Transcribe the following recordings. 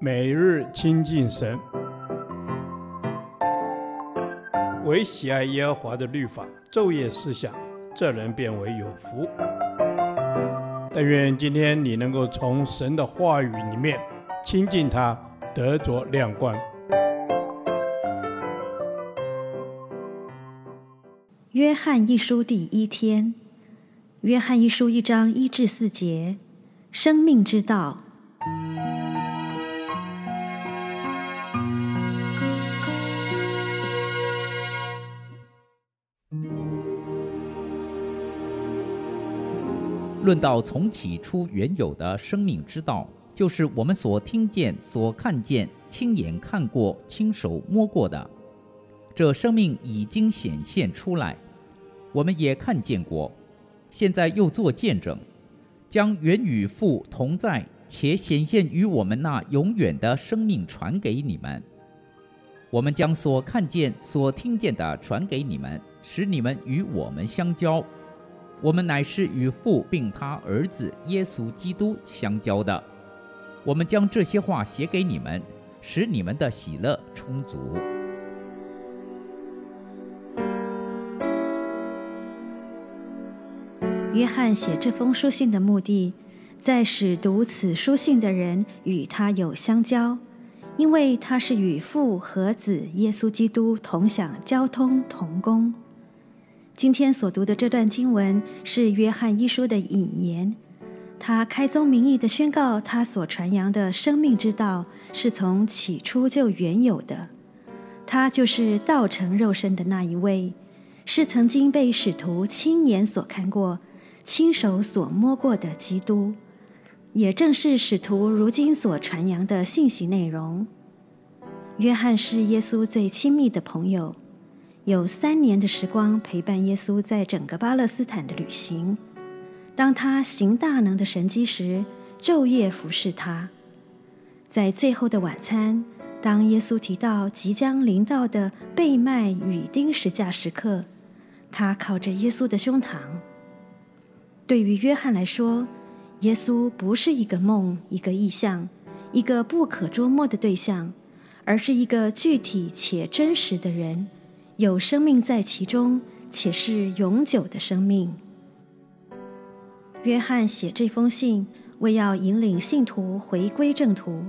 每日亲近神，唯喜爱耶和华的律法，昼夜思想，这人便为有福。但愿今天你能够从神的话语里面亲近他，得着亮光。约翰一书第一天，约翰一书一章一至四节，生命之道。论到从起初原有的生命之道，就是我们所听见、所看见、亲眼看过、亲手摸过的。这生命已经显现出来，我们也看见过，现在又作见证，将原与父同在且显现于我们那永远的生命传给你们。我们将所看见、所听见的传给你们，使你们与我们相交。我们乃是与父并他儿子耶稣基督相交的。我们将这些话写给你们，使你们的喜乐充足。约翰写这封书信的目的，在使读此书信的人与他有相交，因为他是与父和子耶稣基督同享交通同工。今天所读的这段经文是约翰一书的引言，他开宗明义地宣告，他所传扬的生命之道是从起初就原有的，他就是道成肉身的那一位，是曾经被使徒亲眼所看过、亲手所摸过的基督，也正是使徒如今所传扬的信息内容。约翰是耶稣最亲密的朋友。有三年的时光陪伴耶稣在整个巴勒斯坦的旅行。当他行大能的神迹时，昼夜服侍他。在最后的晚餐，当耶稣提到即将临到的被卖与钉十架时刻，他靠着耶稣的胸膛。对于约翰来说，耶稣不是一个梦、一个意象、一个不可捉摸的对象，而是一个具体且真实的人。有生命在其中，且是永久的生命。约翰写这封信，为要引领信徒回归正途。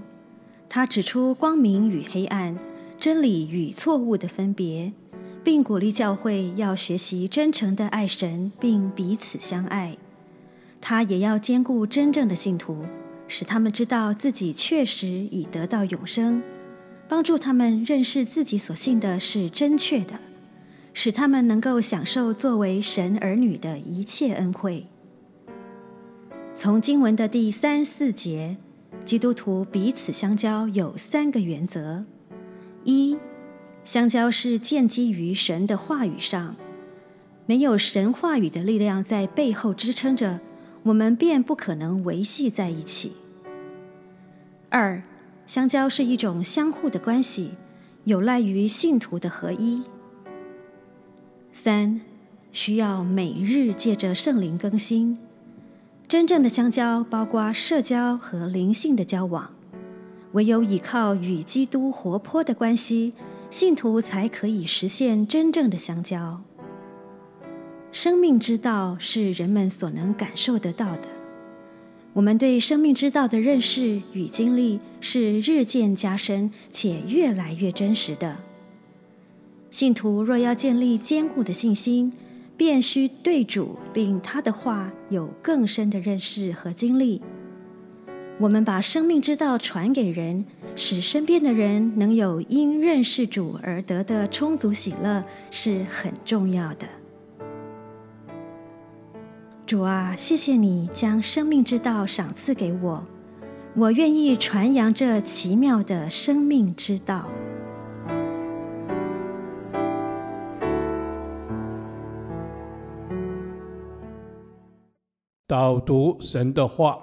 他指出光明与黑暗、真理与错误的分别，并鼓励教会要学习真诚的爱神，并彼此相爱。他也要兼顾真正的信徒，使他们知道自己确实已得到永生。帮助他们认识自己所信的是真确的，使他们能够享受作为神儿女的一切恩惠。从经文的第三四节，基督徒彼此相交有三个原则：一、相交是建基于神的话语上，没有神话语的力量在背后支撑着，我们便不可能维系在一起；二、相交是一种相互的关系，有赖于信徒的合一。三，需要每日借着圣灵更新。真正的相交包括社交和灵性的交往，唯有依靠与基督活泼的关系，信徒才可以实现真正的相交。生命之道是人们所能感受得到的。我们对生命之道的认识与经历是日渐加深且越来越真实的。信徒若要建立坚固的信心，便需对主并他的话有更深的认识和经历。我们把生命之道传给人，使身边的人能有因认识主而得的充足喜乐，是很重要的。主啊，谢谢你将生命之道赏赐给我，我愿意传扬这奇妙的生命之道。导读神的话，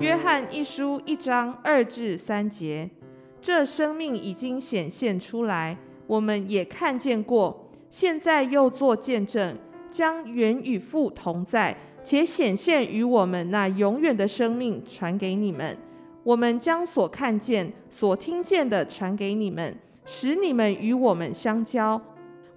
约翰一书一章二至三节，这生命已经显现出来，我们也看见过。现在又作见证，将原与父同在且显现与我们那永远的生命传给你们。我们将所看见、所听见的传给你们，使你们与我们相交。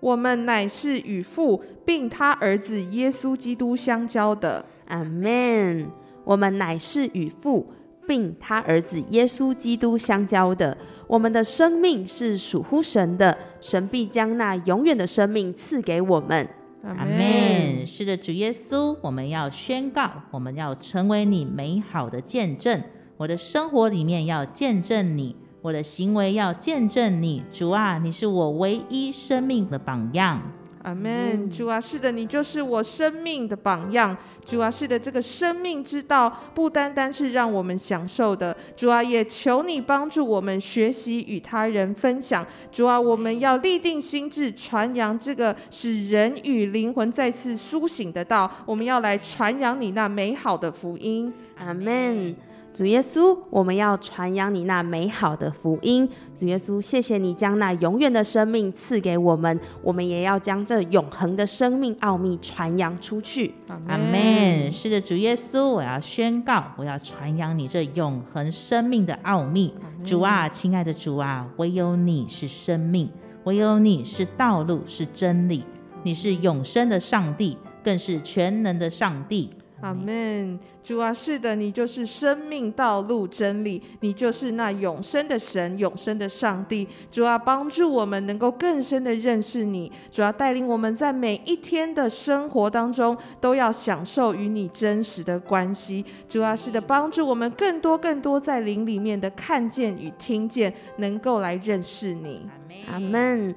我们乃是与父并他儿子耶稣基督相交的。阿门。我们乃是与父并他儿子耶稣基督相交的。我们的生命是属乎神的，神必将那永远的生命赐给我们。阿门。是的，主耶稣，我们要宣告，我们要成为你美好的见证。我的生活里面要见证你，我的行为要见证你。主啊，你是我唯一生命的榜样。阿门，主啊，是的，你就是我生命的榜样。主啊，是的，这个生命之道不单单是让我们享受的。主啊，也求你帮助我们学习与他人分享。主啊，我们要立定心智，传扬这个使人与灵魂再次苏醒的道。我们要来传扬你那美好的福音。阿门。主耶稣，我们要传扬你那美好的福音。主耶稣，谢谢你将那永远的生命赐给我们，我们也要将这永恒的生命奥秘传扬出去。阿门。是的，主耶稣，我要宣告，我要传扬你这永恒生命的奥秘。主啊，亲爱的主啊，唯有你是生命，唯有你是道路，是真理，你是永生的上帝，更是全能的上帝。阿门，主啊，是的，你就是生命道路真理，你就是那永生的神，永生的上帝。主啊，帮助我们能够更深的认识你。主啊，带领我们在每一天的生活当中都要享受与你真实的关系。主啊，是的，帮助我们更多更多在灵里面的看见与听见，能够来认识你。阿门。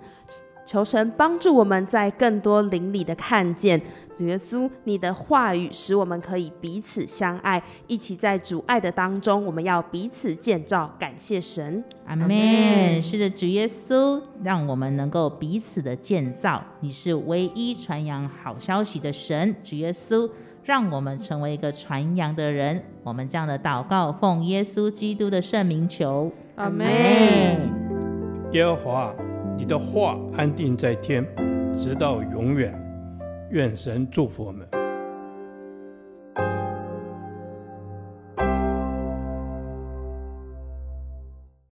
求神帮助我们在更多灵里的看见。主耶稣，你的话语使我们可以彼此相爱，一起在主爱的当中，我们要彼此建造，感谢神。阿门。是的，主耶稣，让我们能够彼此的建造。你是唯一传扬好消息的神，主耶稣，让我们成为一个传扬的人。我们这样的祷告，奉耶稣基督的圣名求。阿门。耶和华，你的话安定在天，直到永远。愿神祝福我们。